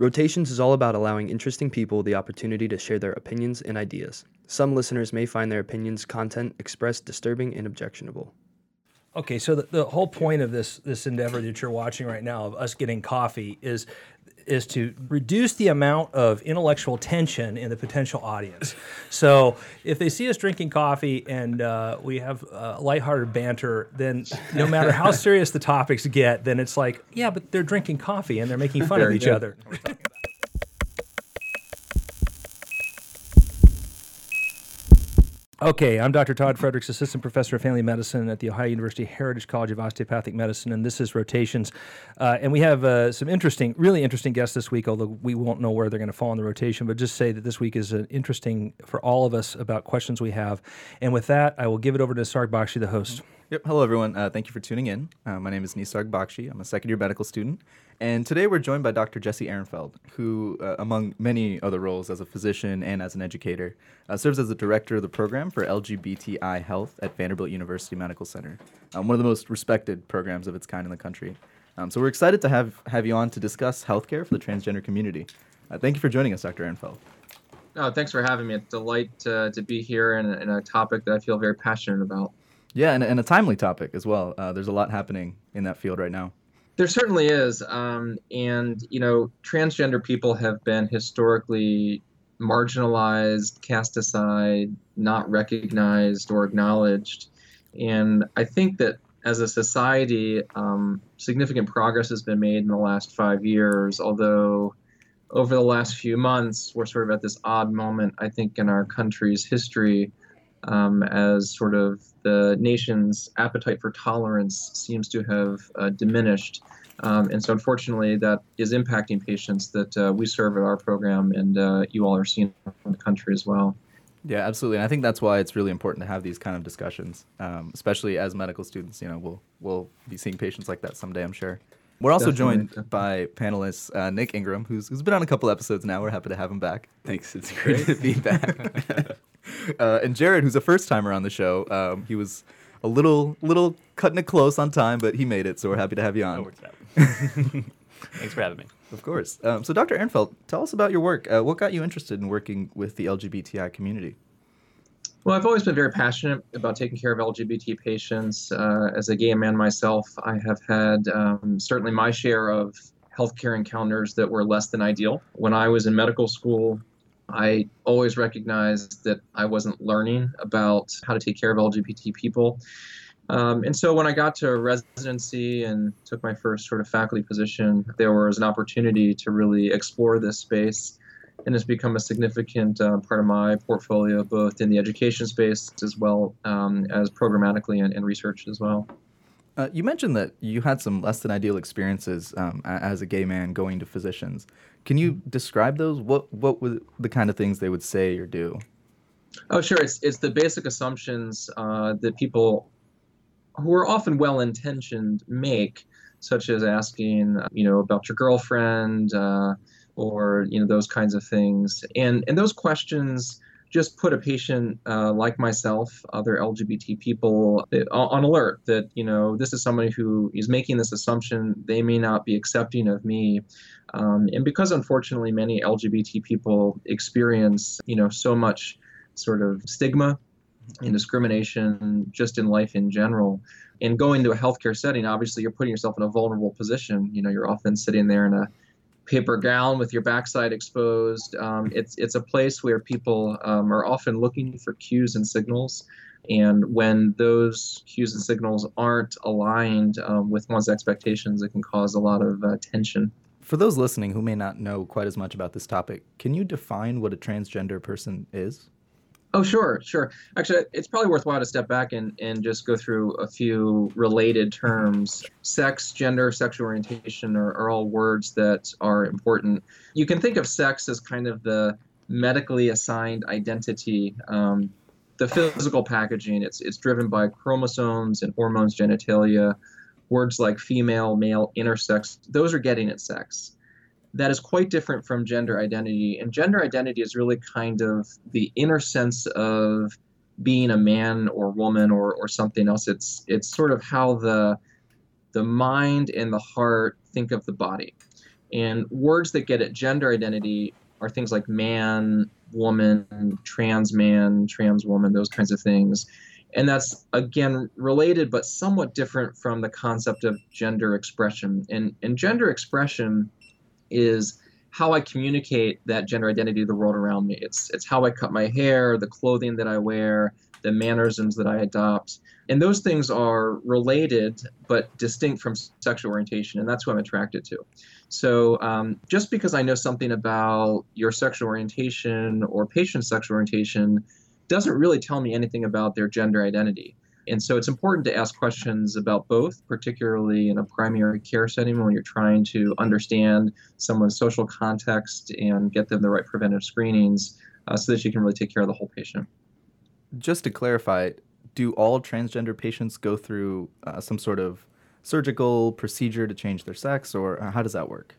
Rotations is all about allowing interesting people the opportunity to share their opinions and ideas. Some listeners may find their opinions, content expressed disturbing and objectionable. Okay, so the, the whole point of this this endeavor that you're watching right now of us getting coffee is is to reduce the amount of intellectual tension in the potential audience. So if they see us drinking coffee and uh, we have uh, lighthearted banter, then no matter how serious the topics get, then it's like, yeah, but they're drinking coffee and they're making fun of each other. Okay, I'm Dr. Todd Fredericks, Assistant Professor of Family Medicine at the Ohio University Heritage College of Osteopathic Medicine, and this is Rotations. Uh, and we have uh, some interesting, really interesting guests this week, although we won't know where they're going to fall in the rotation, but just say that this week is uh, interesting for all of us about questions we have. And with that, I will give it over to Sarg Bakshi, the host. Yep. Hello, everyone. Uh, thank you for tuning in. Uh, my name is Nisarg Bakshi. I'm a second year medical student. And today we're joined by Dr. Jesse Ehrenfeld, who, uh, among many other roles as a physician and as an educator, uh, serves as the director of the program for LGBTI health at Vanderbilt University Medical Center, um, one of the most respected programs of its kind in the country. Um, so we're excited to have, have you on to discuss healthcare for the transgender community. Uh, thank you for joining us, Dr. Ehrenfeld. No, thanks for having me. It's a delight uh, to be here and, and a topic that I feel very passionate about. Yeah, and, and a timely topic as well. Uh, there's a lot happening in that field right now. There certainly is. Um, and, you know, transgender people have been historically marginalized, cast aside, not recognized or acknowledged. And I think that as a society, um, significant progress has been made in the last five years, although over the last few months, we're sort of at this odd moment, I think, in our country's history um, as sort of the nation's appetite for tolerance seems to have uh, diminished. Um, and so, unfortunately, that is impacting patients that uh, we serve at our program, and uh, you all are seeing in the country as well. Yeah, absolutely. And I think that's why it's really important to have these kind of discussions, um, especially as medical students. You know, we'll we'll be seeing patients like that someday, I'm sure. We're also Definitely. joined by panelists uh, Nick Ingram, who's who's been on a couple episodes now. We're happy to have him back. Thanks. It's Great great. to be back. uh, and Jared, who's a first timer on the show. Um, he was a little little cutting it close on time, but he made it. So we're happy to have you That on. works out. Thanks for having me. Of course. Um, so, Dr. Ehrenfeld, tell us about your work. Uh, what got you interested in working with the LGBTI community? Well, I've always been very passionate about taking care of LGBT patients. Uh, as a gay man myself, I have had um, certainly my share of healthcare encounters that were less than ideal. When I was in medical school, I always recognized that I wasn't learning about how to take care of LGBT people. Um, and so when I got to residency and took my first sort of faculty position, there was an opportunity to really explore this space and has become a significant uh, part of my portfolio, both in the education space as well um, as programmatically and, and research as well. Uh, you mentioned that you had some less than ideal experiences um, as a gay man going to physicians. Can you describe those? What what were the kind of things they would say or do? Oh, sure. It's it's the basic assumptions uh, that people who are often well intentioned make, such as asking, you know, about your girlfriend, uh, or you know those kinds of things, and and those questions just put a patient uh, like myself, other LGBT people, uh, on alert that you know this is somebody who is making this assumption. They may not be accepting of me, um, and because unfortunately many LGBT people experience you know so much sort of stigma and discrimination just in life in general. And going to a healthcare setting, obviously you're putting yourself in a vulnerable position. You know, you're often sitting there in a paper gown with your backside exposed. Um, it's it's a place where people um, are often looking for cues and signals, and when those cues and signals aren't aligned um, with one's expectations, it can cause a lot of uh, tension. For those listening who may not know quite as much about this topic, can you define what a transgender person is? Oh, sure, sure. Actually, it's probably worthwhile to step back and, and just go through a few related terms. Sex, gender, sexual orientation are, are all words that are important. You can think of sex as kind of the medically assigned identity, um, the physical packaging. It's, it's driven by chromosomes and hormones, genitalia. Words like female, male, intersex, those are getting at sex that is quite different from gender identity. And gender identity is really kind of the inner sense of being a man or woman or, or something else. It's it's sort of how the the mind and the heart think of the body. And words that get at gender identity are things like man, woman, trans man, trans woman, those kinds of things. And that's again related but somewhat different from the concept of gender expression. And, and gender expression is how I communicate that gender identity to the world around me. It's it's how I cut my hair, the clothing that I wear, the mannerisms that I adopt. And those things are related but distinct from sexual orientation, and that's what I'm attracted to. So um, just because I know something about your sexual orientation or patient's sexual orientation doesn't really tell me anything about their gender identity. And so it's important to ask questions about both, particularly in a primary care setting when you're trying to understand someone's social context and get them the right preventive screenings uh, so that you can really take care of the whole patient. Just to clarify, do all transgender patients go through uh, some sort of surgical procedure to change their sex, or uh, how does that work?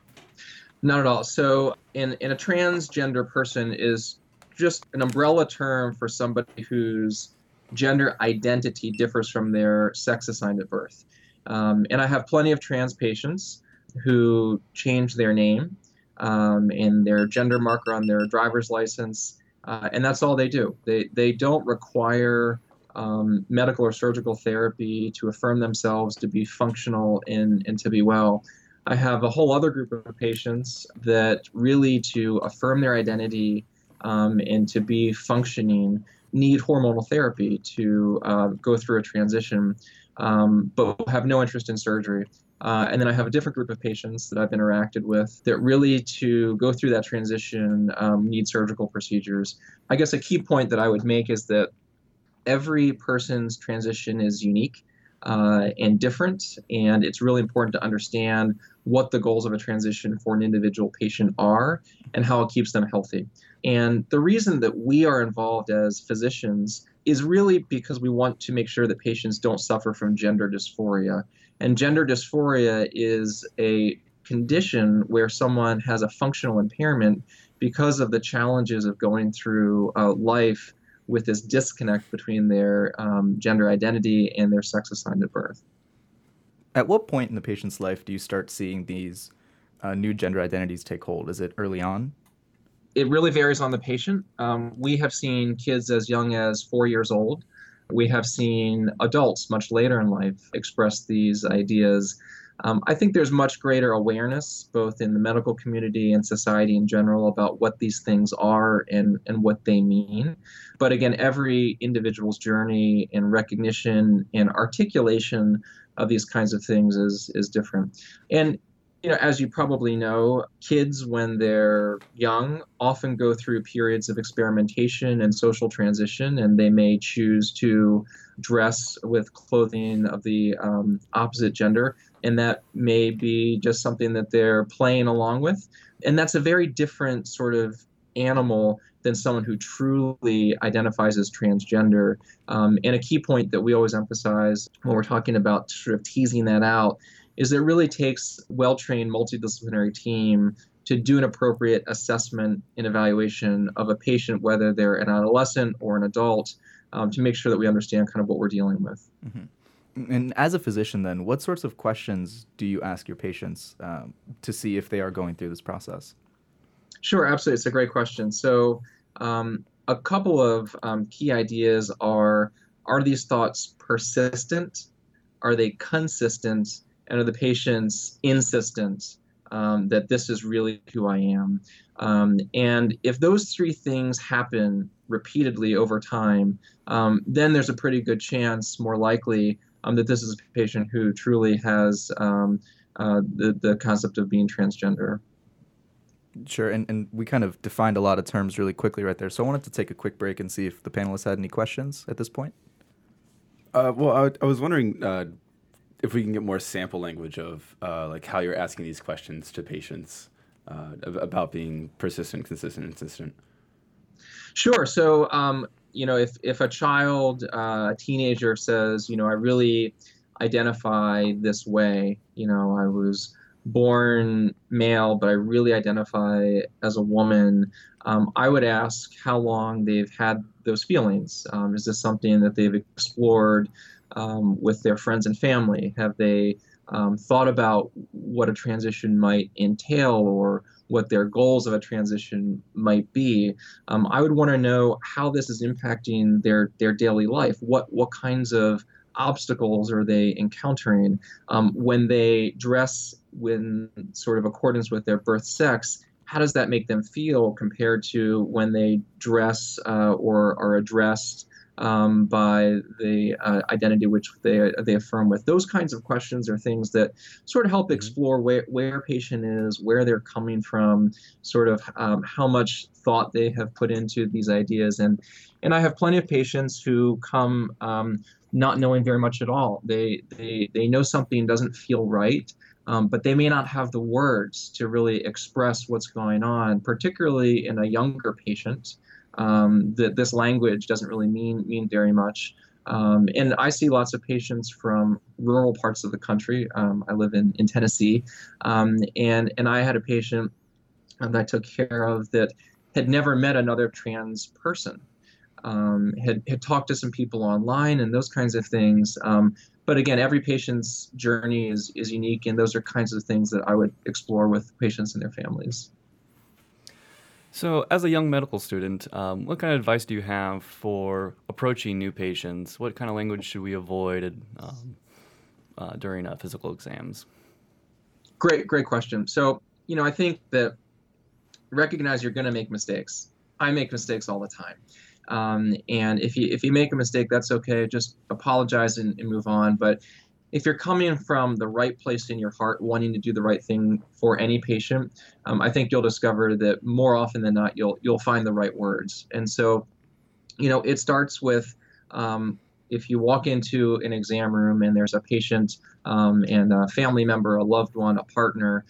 Not at all. So, in, in a transgender person is just an umbrella term for somebody whose gender identity differs from their sex assigned at birth. Um, and I have plenty of trans patients who change their name um, and their gender marker on their driver's license, uh, and that's all they do. They, they don't require um, medical or surgical therapy to affirm themselves to be functional and, and to be well. I have a whole other group of patients that really, to affirm their identity um, and to be functioning, need hormonal therapy to uh, go through a transition, um, but have no interest in surgery. Uh, and then I have a different group of patients that I've interacted with that really, to go through that transition, um, need surgical procedures. I guess a key point that I would make is that every person's transition is unique uh, and different, and it's really important to understand what the goals of a transition for an individual patient are and how it keeps them healthy. And the reason that we are involved as physicians is really because we want to make sure that patients don't suffer from gender dysphoria. And gender dysphoria is a condition where someone has a functional impairment because of the challenges of going through uh, life with this disconnect between their um, gender identity and their sex assigned at birth. At what point in the patient's life do you start seeing these uh, new gender identities take hold? Is it early on? It really varies on the patient. Um, we have seen kids as young as four years old. We have seen adults much later in life express these ideas. Um, I think there's much greater awareness, both in the medical community and society in general, about what these things are and, and what they mean. But again, every individual's journey and recognition and articulation of these kinds of things is is different. And you know, as you probably know, kids when they're young often go through periods of experimentation and social transition, and they may choose to dress with clothing of the um, opposite gender, and that may be just something that they're playing along with. And that's a very different sort of animal than someone who truly identifies as transgender. Um, and a key point that we always emphasize when we're talking about sort of teasing that out is it really takes well-trained multidisciplinary team to do an appropriate assessment and evaluation of a patient, whether they're an adolescent or an adult, um, to make sure that we understand kind of what we're dealing with. Mm-hmm. And as a physician, then, what sorts of questions do you ask your patients um, to see if they are going through this process? Sure, absolutely. It's a great question. So, um, a couple of um, key ideas are are these thoughts persistent? Are they consistent? and are the patients insistent um, that this is really who I am? Um, and if those three things happen repeatedly over time, um, then there's a pretty good chance, more likely, um, that this is a patient who truly has um, uh, the, the concept of being transgender. Sure, and, and we kind of defined a lot of terms really quickly right there. So I wanted to take a quick break and see if the panelists had any questions at this point. Uh, well, I, I, was wondering, uh, if we can get more sample language of uh, like how you're asking these questions to patients uh, about being persistent, consistent, insistent. Sure. So, um, you know, if if a child, uh, a teenager says, you know, I really identify this way, you know, I was born male, but I really identify as a woman, um, I would ask how long they've had those feelings. Um, is this something that they've explored? um, with their friends and family? Have they um, thought about what a transition might entail or what their goals of a transition might be. Um, I would want to know how this is impacting their their daily life. What what kinds of obstacles are they encountering um, when they dress in sort of accordance with their birth sex? How does that make them feel compared to when they dress uh, or are addressed um, by the uh, identity which they they affirm with. Those kinds of questions are things that sort of help mm-hmm. explore where where a patient is, where they're coming from, sort of um, how much thought they have put into these ideas, and and I have plenty of patients who come um, not knowing very much at all. They they they know something doesn't feel right. Um, but they may not have the words to really express what's going on, particularly in a younger patient um, that this language doesn't really mean mean very much. Um, and I see lots of patients from rural parts of the country. Um, I live in, in Tennessee, um, and and I had a patient that I took care of that had never met another trans person. Um, had had talked to some people online and those kinds of things. Um, but again, every patient's journey is is unique, and those are kinds of things that I would explore with patients and their families. So, as a young medical student, um, what kind of advice do you have for approaching new patients? What kind of language should we avoid um, uh, during uh, physical exams? Great, great question. So, you know, I think that recognize you're going to make mistakes. I make mistakes all the time. Um, and if you if you make a mistake, that's okay. Just apologize and, and move on. But if you're coming from the right place in your heart, wanting to do the right thing for any patient, um, I think you'll discover that more often than not, you'll you'll find the right words. And so, you know, it starts with um, if you walk into an exam room and there's a patient um, and a family member, a loved one, a partner.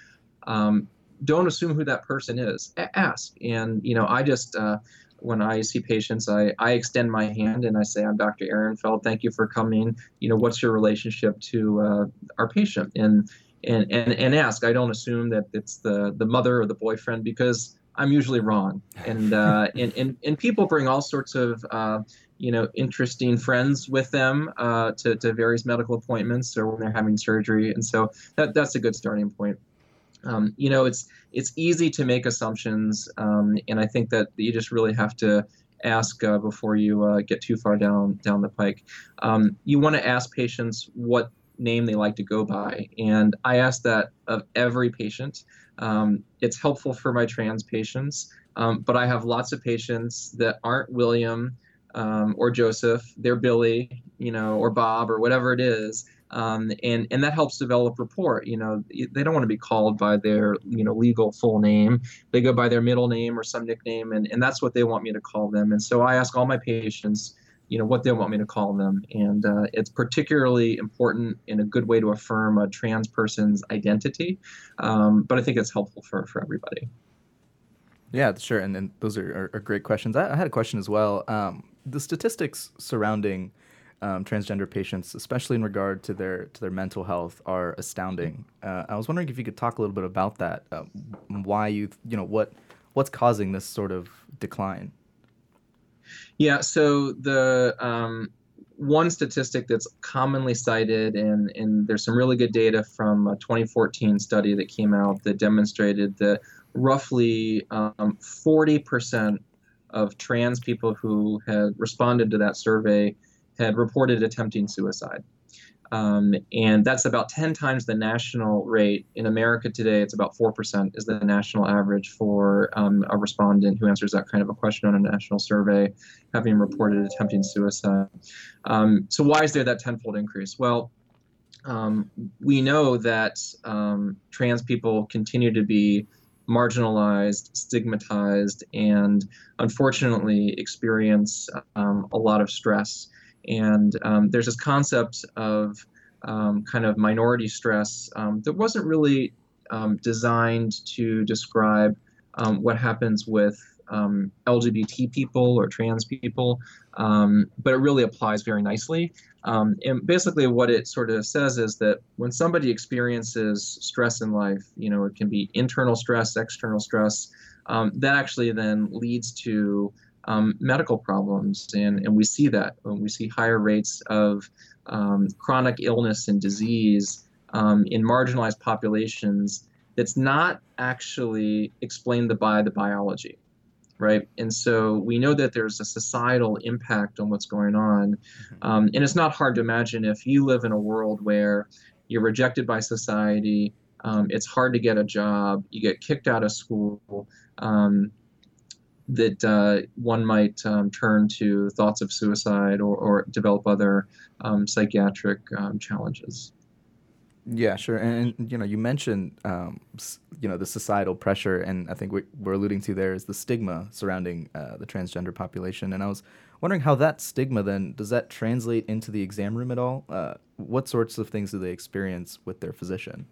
Um, don't assume who that person is. Ask. And you know, I just uh, when I see patients, I, I extend my hand and I say, I'm Dr. Ehrenfeld. Thank you for coming. You know, what's your relationship to uh, our patient? And, and, and, and ask. I don't assume that it's the, the mother or the boyfriend because I'm usually wrong. And, uh, and, and, and people bring all sorts of, uh, you know, interesting friends with them uh, to, to various medical appointments or when they're having surgery. And so that, that's a good starting point. Um, you know, it's it's easy to make assumptions, um, and I think that you just really have to ask uh, before you uh, get too far down down the pike. Um, you want to ask patients what name they like to go by, and I ask that of every patient. Um, it's helpful for my trans patients, um, but I have lots of patients that aren't William um, or Joseph. They're Billy, you know, or Bob or whatever it is um, and and that helps develop rapport. You know, they don't want to be called by their you know legal full name. They go by their middle name or some nickname, and and that's what they want me to call them. And so I ask all my patients, you know, what they want me to call them, and uh, it's particularly important in a good way to affirm a trans person's identity. Um, but I think it's helpful for for everybody. Yeah, sure, and, and those are, are, are great questions. I, I, had a question as well. Um, the statistics surrounding um, transgender patients, especially in regard to their to their mental health, are astounding. Uh, I was wondering if you could talk a little bit about that. Uh, why you you know what what's causing this sort of decline? Yeah. So the um, one statistic that's commonly cited, and, and there's some really good data from a 2014 study that came out that demonstrated that roughly um, 40% of trans people who had responded to that survey had reported attempting suicide. Um, and that's about 10 times the national rate. In America today, it's about 4% is the national average for um, a respondent who answers that kind of a question on a national survey, having reported attempting suicide. Um, so, why is there that tenfold increase? Well, um, we know that um, trans people continue to be marginalized, stigmatized, and unfortunately experience um, a lot of stress and um, there's this concept of um, kind of minority stress um, that wasn't really um, designed to describe um, what happens with LGBT people or trans people, but it really applies very nicely. and basically, what it sort of says is that when somebody experiences stress in life, you know, it can be internal stress, external stress, that actually then leads to um, medical problems, and, and we see that. When we see higher rates of um, chronic illness and disease um, in marginalized populations that's not actually explained by the biology, right? And so we know that there's a societal impact on what's going on. Um, and it's not hard to imagine if you live in a world where you're rejected by society, um, it's hard to get a job, you get kicked out of school, um, that uh, one might um, turn to thoughts of suicide or, or develop other um, psychiatric um, challenges. Yeah, sure. And, and, you know, you mentioned um, you know the societal pressure, and I think what we're alluding to there is the stigma surrounding uh, the transgender population. And I was wondering how that stigma then does that translate into the exam room at all? Uh, what sorts of things do they experience with their physician?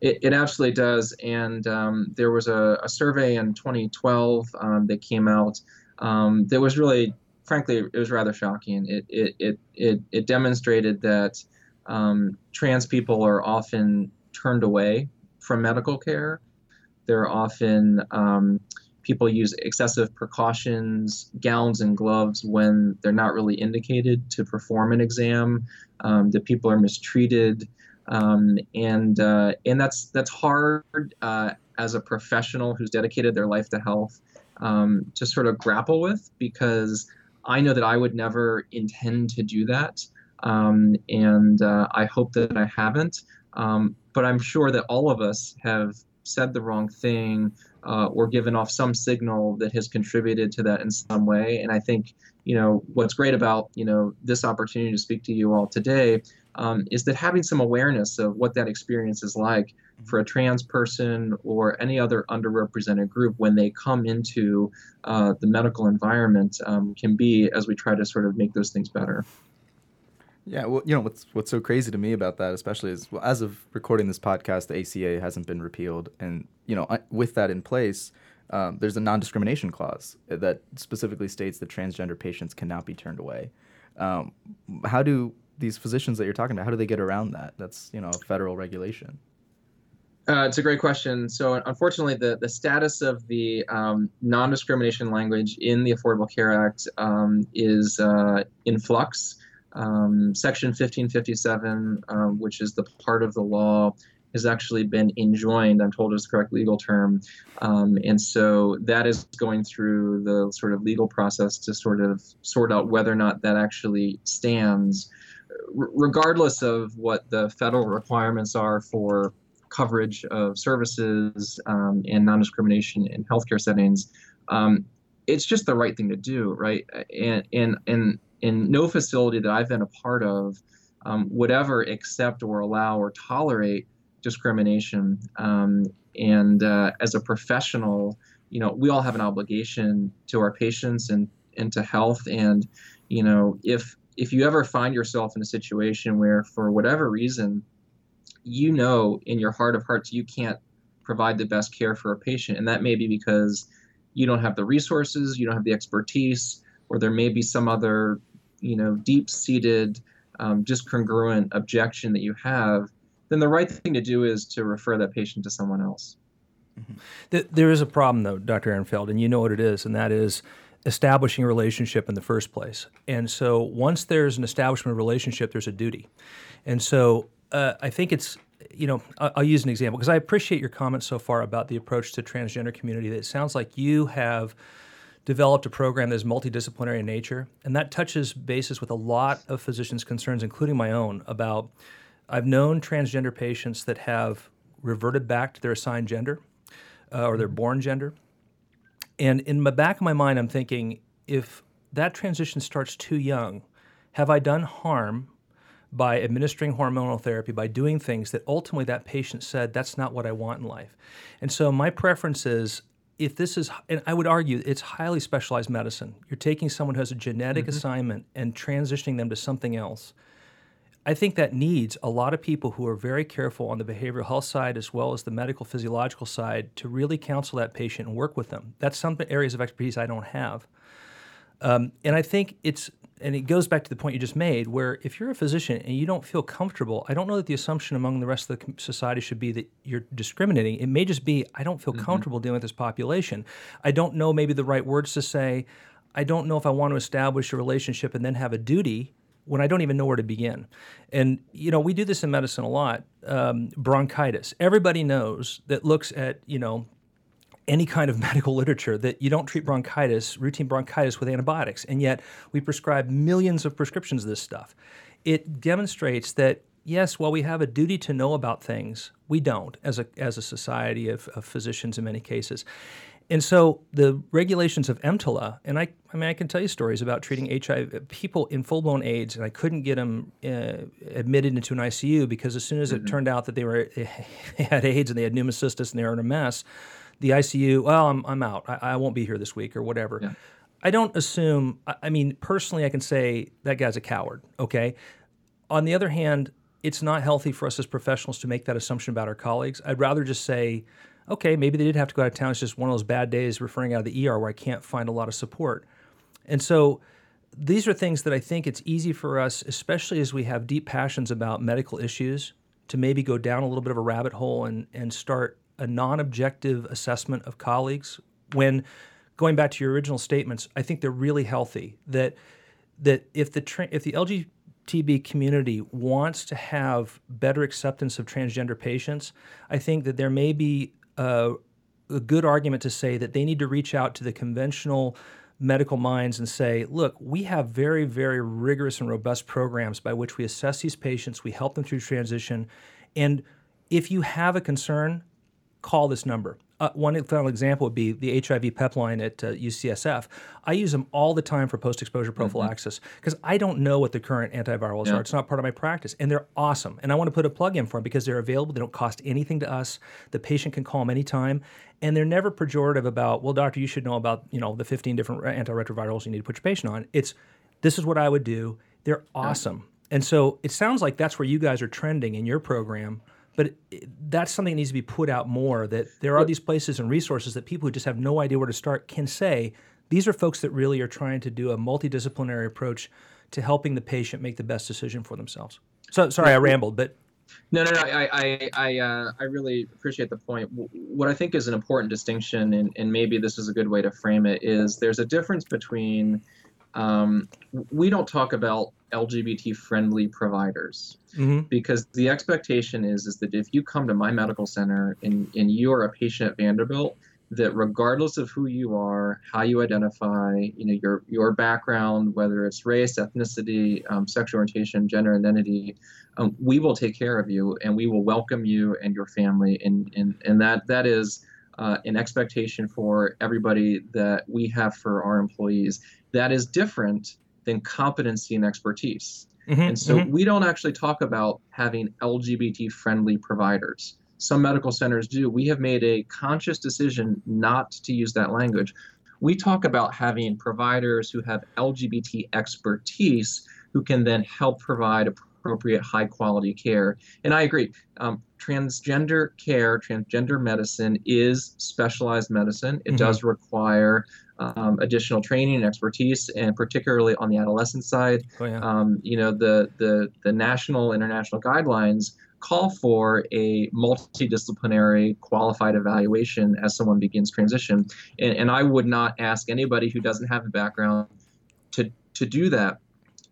It, it absolutely does. And um, there was a, a, survey in 2012 um, that came out um, that was really, frankly, it was rather shocking. It it it it, it demonstrated that um, trans people are often turned away from medical care. They're often um, people use excessive precautions, gowns and gloves when they're not really indicated to perform an exam. Um, that people are mistreated, um, and uh, and that's that's hard uh, as a professional who's dedicated their life to health um, to sort of grapple with because I know that I would never intend to do that. Um, and uh, I hope that I haven't. Um, but I'm sure that all of us have said the wrong thing uh, or given off some signal that has contributed to that in some way. And I think, you know, what's great about, you know, this opportunity to speak to you all today um, is that having some awareness of what that experience is like for a trans person or any other underrepresented group when they come into uh, the medical environment um, can be as we try to sort of make those things better. Yeah, well, you know what's what's so crazy to me about that, especially is well, as of recording this podcast, the ACA hasn't been repealed, and you know, with that in place, um, there's a non-discrimination clause that specifically states that transgender patients cannot be turned away. Um, how do these physicians that you're talking about, how do they get around that? That's you know a federal regulation. Uh, it's a great question. So, unfortunately, the, the status of the um, non discrimination language in the Affordable Care Act um, is uh, in flux. Um, Section 1557, um, which is the part of the law, has actually been enjoined, I'm told is the correct legal term. Um, and so that is going through the sort of legal process to sort of sort out whether or not that actually stands. Regardless of what the federal requirements are for coverage of services um, and non discrimination in healthcare settings, um, it's just the right thing to do, right? And, and, and in no facility that I've been a part of um, would ever accept or allow or tolerate discrimination. Um, and uh, as a professional, you know, we all have an obligation to our patients and, and to health. And, you know, if if you ever find yourself in a situation where, for whatever reason, you know in your heart of hearts you can't provide the best care for a patient, and that may be because you don't have the resources, you don't have the expertise, or there may be some other you know deep-seated um, discongruent objection that you have then the right thing to do is to refer that patient to someone else mm-hmm. there is a problem though dr ehrenfeld and you know what it is and that is establishing a relationship in the first place. And so once there's an establishment of relationship there's a duty. And so uh, i think it's you know I'll, I'll use an example because i appreciate your comments so far about the approach to transgender community. That sounds like you have developed a program that is multidisciplinary in nature, and that touches bases with a lot of physicians' concerns, including my own, about I've known transgender patients that have reverted back to their assigned gender uh, or their born gender. And in the back of my mind, I'm thinking if that transition starts too young, have I done harm by administering hormonal therapy, by doing things that ultimately that patient said, that's not what I want in life? And so my preference is if this is, and I would argue it's highly specialized medicine, you're taking someone who has a genetic mm-hmm. assignment and transitioning them to something else. I think that needs a lot of people who are very careful on the behavioral health side as well as the medical physiological side to really counsel that patient and work with them. That's some areas of expertise I don't have. Um, and I think it's and it goes back to the point you just made, where if you're a physician and you don't feel comfortable, I don't know that the assumption among the rest of the society should be that you're discriminating. It may just be, I don't feel mm-hmm. comfortable dealing with this population. I don't know maybe the right words to say. I don't know if I want to establish a relationship and then have a duty when I don't even know where to begin. And, you know, we do this in medicine a lot. Um, bronchitis. Everybody knows that looks at, you know, any kind of medical literature that you don't treat bronchitis, routine bronchitis, with antibiotics. And yet we prescribe millions of prescriptions of this stuff. It demonstrates that, yes, while we have a duty to know about things, we don't as a, as a society of, of physicians in many cases. And so the regulations of EMTALA, and I, I mean, I can tell you stories about treating HIV people in full blown AIDS, and I couldn't get them uh, admitted into an ICU because as soon as it turned out that they were they had AIDS and they had pneumocystis and they were in a mess, the ICU, well, I'm, I'm out. I, I won't be here this week or whatever. Yeah. I don't assume, I, I mean, personally, I can say that guy's a coward, okay? On the other hand, it's not healthy for us as professionals to make that assumption about our colleagues. I'd rather just say, okay, maybe they did have to go out of town. It's just one of those bad days referring out of the ER where I can't find a lot of support. And so these are things that I think it's easy for us, especially as we have deep passions about medical issues, to maybe go down a little bit of a rabbit hole and, and start a non objective assessment of colleagues when going back to your original statements, I think they're really healthy. That that if the tra- if the LGTB community wants to have better acceptance of transgender patients, I think that there may be a, a good argument to say that they need to reach out to the conventional medical minds and say, look, we have very, very rigorous and robust programs by which we assess these patients, we help them through transition, and if you have a concern, call this number. Uh, one final example would be the HIV PEP line at uh, UCSF. I use them all the time for post exposure prophylaxis because I don't know what the current antivirals Yeah. are. It's not part of my practice. And they're awesome. And I want to put a plug in for them because they're available. They don't cost anything to us. The patient can call them anytime. And they're never pejorative about, well, doctor, you should know about you know the 15 different antiretrovirals you need to put your patient on. It's this is what I would do. They're awesome. And so it sounds like that's where you guys are trending in your program. But that's something that needs to be put out more. That there are these places and resources that people who just have no idea where to start can say, these are folks that really are trying to do a multidisciplinary approach to helping the patient make the best decision for themselves. So sorry, I rambled, but No, no, no. I, I, I, uh, I really appreciate the point. W- What I think is an important distinction, and, and maybe this is a good way to frame it, is there's a difference between. Um, we don't talk about LGBT-friendly providers Mhm. because the expectation is is that if you come to my medical center and, and you are a patient at Vanderbilt, that regardless of who you are, how you identify, you know, your your background, whether it's race, ethnicity, um, sexual orientation, gender identity, um, we will take care of you and we will welcome you and your family, and and and that that is. Uh, an expectation for everybody that we have for our employees that is different than competency and expertise. Mhm, And so mhm. we don't actually talk about having LGBT friendly providers. Some medical centers do. We have made a conscious decision not to use that language. We talk about having providers who have LGBT expertise who can then help provide appropriate high quality care. And I agree. Um, transgender care, transgender medicine is specialized medicine. It Mhm. does require um, additional training and expertise, and particularly on the adolescent side. Oh, yeah. um, you know the, the the national international guidelines call for a multidisciplinary qualified evaluation as someone begins transition. And, and i would not ask anybody who doesn't have a background to to do that.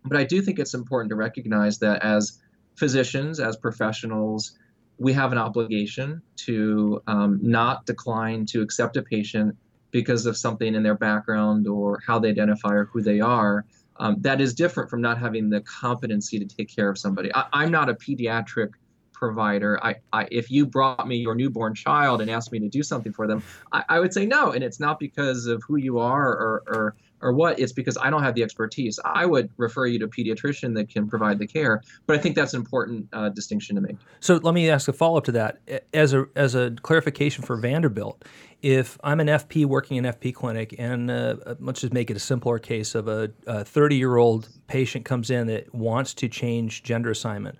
But i do think it's important to recognize that as physicians as professionals we have an obligation to um, not decline to accept a patient because of something in their background or how they identify or who they are um, that is different from not having the competency to take care of somebody. I, I'm not a pediatric provider. I, I, if you brought me your newborn child and asked me to do something for them, I, I would say no. And it's not because of who you are or, or, or what. It's because I don't have the expertise. I would refer you to a pediatrician that can provide the care. But I think that's an important uh, distinction to make. So let me ask a follow up to that. As a as a clarification for Vanderbilt, if I'm an FP working in an FP clinic, and uh, let's just make it a simpler case of a 30 year old patient comes in that wants to change gender assignment,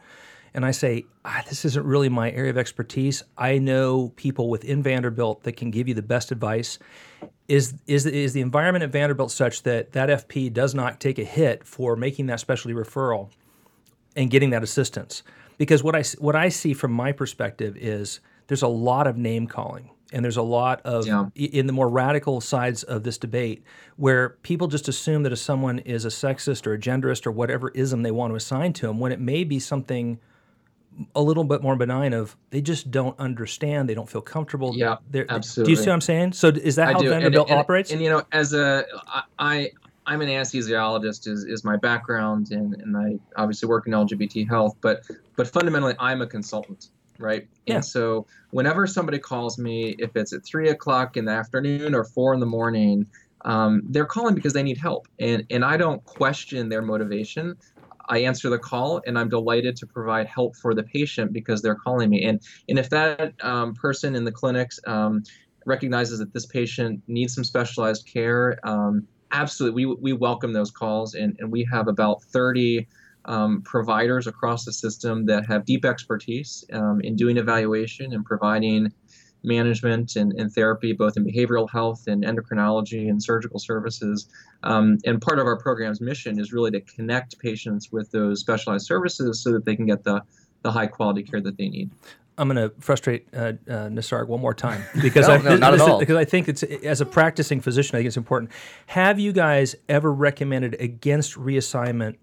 and I say, ah, this isn't really my area of expertise. I know people within Vanderbilt that can give you the best advice. Is, is, is the environment at Vanderbilt such that that FP does not take a hit for making that specialty referral and getting that assistance? Because what I, what I see from my perspective is there's a lot of name calling. And there's a lot of Yeah. in the more radical sides of this debate where people just assume that if someone is a sexist or a genderist or whatever ism they want to assign to them, when it may be something a little bit more benign of they just don't understand, they don't feel comfortable. Yeah, They're- Do you see what I'm saying? So is that how I do. And- Vanderbilt and, operates? And, you know, as a i i'm an anesthesiologist is, is my background, and, and I obviously work in LGBT health, but but fundamentally I'm a consultant, right? Yeah. And so whenever somebody calls me, if it's at three o'clock in the afternoon or four in the morning, um, they're calling because they need help, and and I don't question their motivation. I answer the call, and I'm delighted to provide help for the patient because they're calling me. And and if that um, person in the clinics um, recognizes that this patient needs some specialized care, um, absolutely, we, we welcome those calls. And, and we have about 30 um, providers across the system that have deep expertise um, in doing evaluation and providing management and, and therapy, both in behavioral health and endocrinology and surgical services. Um, and part of our program's mission is really to connect patients with those specialized services so that they can get the, the high quality care that they need. I'm going to frustrate uh, uh, Nisarg one more time because No, I, no, not at all. because I think it's as a practicing physician, I think it's important. Have you guys ever recommended against reassignment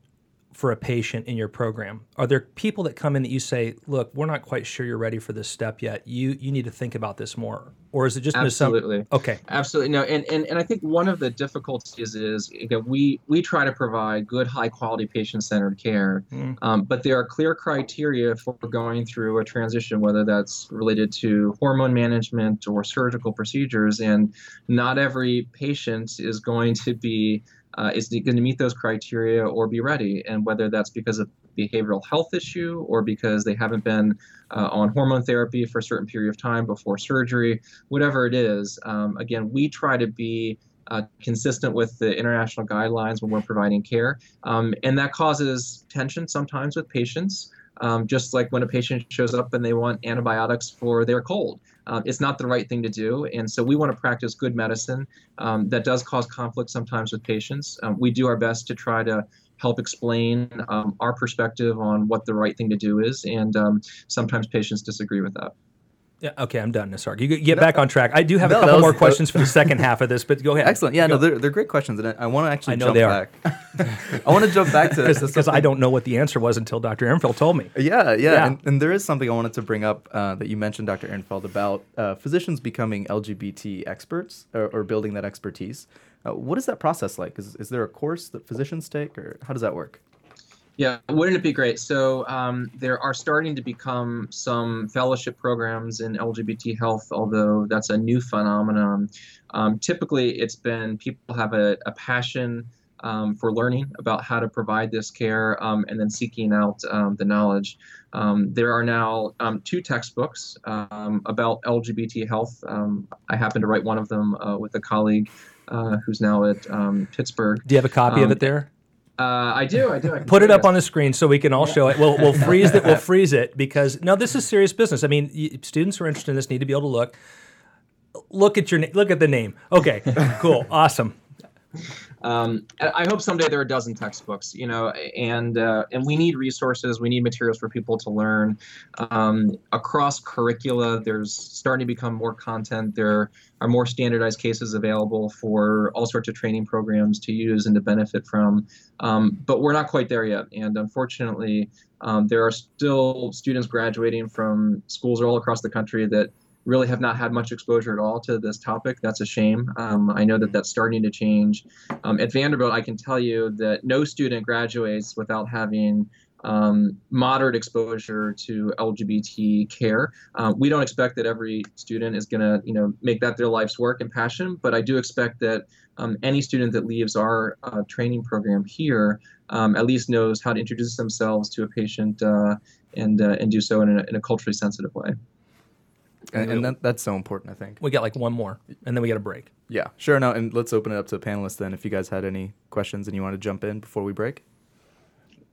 for a patient in your program? Are there people that come in that you say, "Look, we're not quite sure you're ready for this step yet. You you need to think about this more," or is it just Absolutely. Okay, Absolutely no, and, and and I think one of the difficulties is again we we try to provide good, high quality, patient centered care, Mm. um, but there are clear criteria for going through a transition, whether that's related to hormone management or surgical procedures, and not every patient is going to be uh, is going to meet those criteria or be ready, and whether that's because of behavioral health issue or because they haven't been uh, on hormone therapy for a certain period of time before surgery, whatever it is, um, again, we try to be uh, consistent with the international guidelines when we're providing care. Um, and that causes tension sometimes with patients, um, just like when a patient shows up and they want antibiotics for their cold. Um, it's not the right thing to do. And so we want to practice good medicine. Um, that does cause conflict sometimes with patients. Um, we do our best to try to help explain um, our perspective on what the right thing to do is. And um, sometimes patients disagree with that. Yeah, okay, I'm done, Nisarg. You get back on track. I do have No, a couple was- more questions for the second half of this, but go ahead. Excellent. Yeah, no, they're, they're great questions, and I, I want to actually I know jump they are. back. I want to jump back to to because I don't know what the answer was until Dr. Ehrenfeld told me. Yeah, yeah, Yeah. And, and there is something I wanted to bring up uh, that you mentioned, Dr. Ehrenfeld, about uh, physicians becoming LGBT experts or, or building that expertise. Uh, what is that process like? Is, is there a course that physicians take, or how does that work? Yeah, wouldn't it be great? So um, there are starting to become some fellowship programs in LGBT health, although that's a new phenomenon. Um, typically, it's been people have a, a passion um, for learning about how to provide this care um, and then seeking out um, the knowledge. Um, there are now um, two textbooks um, about LGBT health. Um, I happen to write one of them uh, with a colleague uh, who's now at um, Pittsburgh. Do you have a copy of it there? Uh, I do, I do. I Put it up on the screen so we can all show it. We'll, we'll freeze it. We'll freeze it because no, this is serious business. I mean, y- students who are interested in this need to be able to look. Look at your look at the name. Okay, cool, awesome. Um, I hope someday there are a dozen textbooks, you know, and uh, and we need resources, we need materials for people to learn. Um, across curricula, there's starting to become more content. There are more standardized cases available for all sorts of training programs to use and to benefit from. Um, but we're not quite there yet, and unfortunately, um, there are still students graduating from schools all across the country that really have not had much exposure at all to this topic. That's a shame. Um, I know that that's starting to change. Um, at Vanderbilt, I can tell you that no student graduates without having um, moderate exposure to LGBT care. Uh, we don't expect that every student is going to, you know, make that their life's work and passion, but I do expect that um, any student that leaves our uh, training program here um, at least knows how to introduce themselves to a patient uh, and uh, and do so in a, in a culturally sensitive way. And, and that, that's so important, I think. We got like one more, and then we got a break. Yeah, sure. No, and let's open it up to the panelists then. If you guys had any questions and you want to jump in before we break.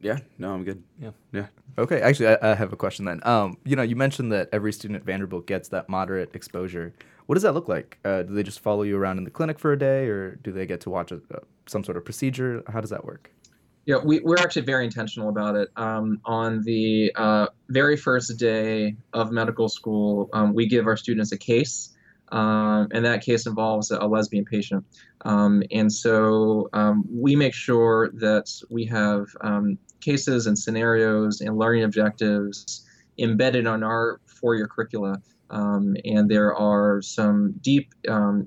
Yeah, no, I'm good. Yeah. Yeah. Okay, actually, I, I have a question then. Um, you know, you mentioned that every student at Vanderbilt gets that moderate exposure. What does that look like? Uh, do they just follow you around in the clinic for a day, or do they get to watch a, uh, some sort of procedure? How does that work? Yeah, we, we're actually very intentional about it. Um, on the uh, very first day of medical school, um, we give our students a case Um, and that case involves a lesbian patient. Um, and so um, we make sure that we have um, cases and scenarios and learning objectives embedded on our four year curricula. And there are some deep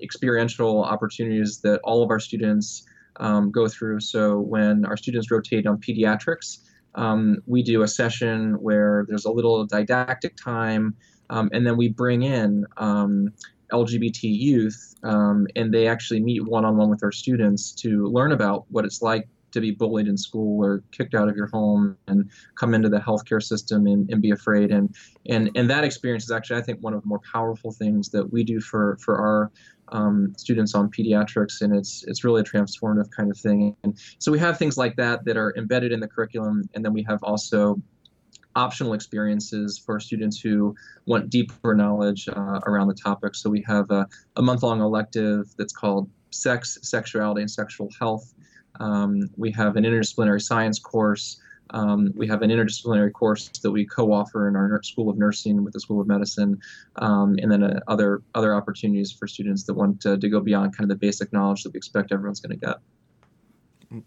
experiential opportunities that all of our students go through. So when our students rotate on pediatrics, um, we do a session where there's a little didactic time, um, and then we bring in LGBT youth, um, and they actually meet one on one with our students to learn about what it's like to be bullied in school or kicked out of your home and come into the healthcare system and, and be afraid. And, and, and that experience is actually, I think, one of the more powerful things that we do for, for our um, students on pediatrics, and it's it's really a transformative kind of thing. And so we have things like that that are embedded in the curriculum, and then we have also optional experiences for students who want deeper knowledge uh, around the topic. So we have a, a month-long elective that's called Sex, Sexuality, and Sexual Health. Um, we have an interdisciplinary science course. Um, we have an interdisciplinary course that we co-offer in our School of Nursing with the School of Medicine, um, and then uh, other other opportunities for students that want to, to, go beyond kind of the basic knowledge that we expect everyone's going to get.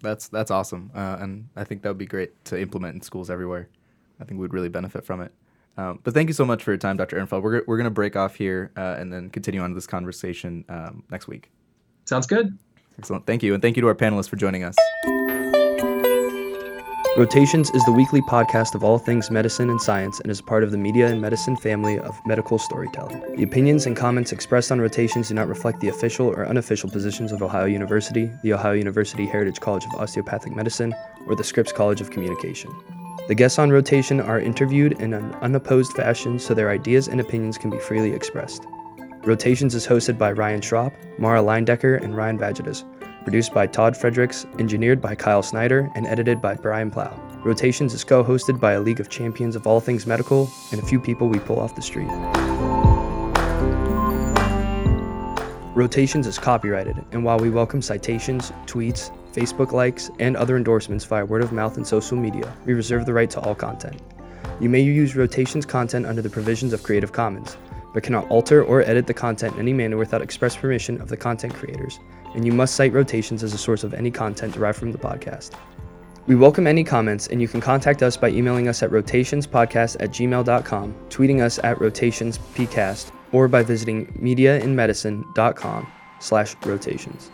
That's that's awesome, uh, and I think that would be great to implement in schools everywhere. I think we'd really benefit from it. Um, but thank you so much for your time, Dr. Ehrenfeld. We're, we're going to break off here uh, and then continue on this conversation um, next week. Sounds good. Excellent. Thank you. And thank you to our panelists for joining us. Rotations is the weekly podcast of all things medicine and science and is part of the Media in Medicine family of medical storytelling. The opinions and comments expressed on Rotations do not reflect the official or unofficial positions of Ohio University, the Ohio University Heritage College of Osteopathic Medicine, or the Scripps College of Communication. The guests on rotation are interviewed in an unopposed fashion so their ideas and opinions can be freely expressed. Rotations is hosted by Ryan Schropp, Mara Leindecker, and Ryan Vagidas, produced by Todd Fredericks, engineered by Kyle Snyder, and edited by Brian Plow. Rotations is co hosted by a league of champions of all things medical and a few people we pull off the street. Rotations is copyrighted, and while we welcome citations, tweets, Facebook likes, and other endorsements via word of mouth and social media, we reserve the right to all content. You may use Rotations content under the provisions of Creative Commons, but cannot alter or edit the content in any manner without express permission of the content creators, and you must cite Rotations as a source of any content derived from the podcast. We welcome any comments, and you can contact us by emailing us at rotationspodcast at gmail.com, tweeting us at rotationspcast, or by visiting mediainmedicine.com slash rotations.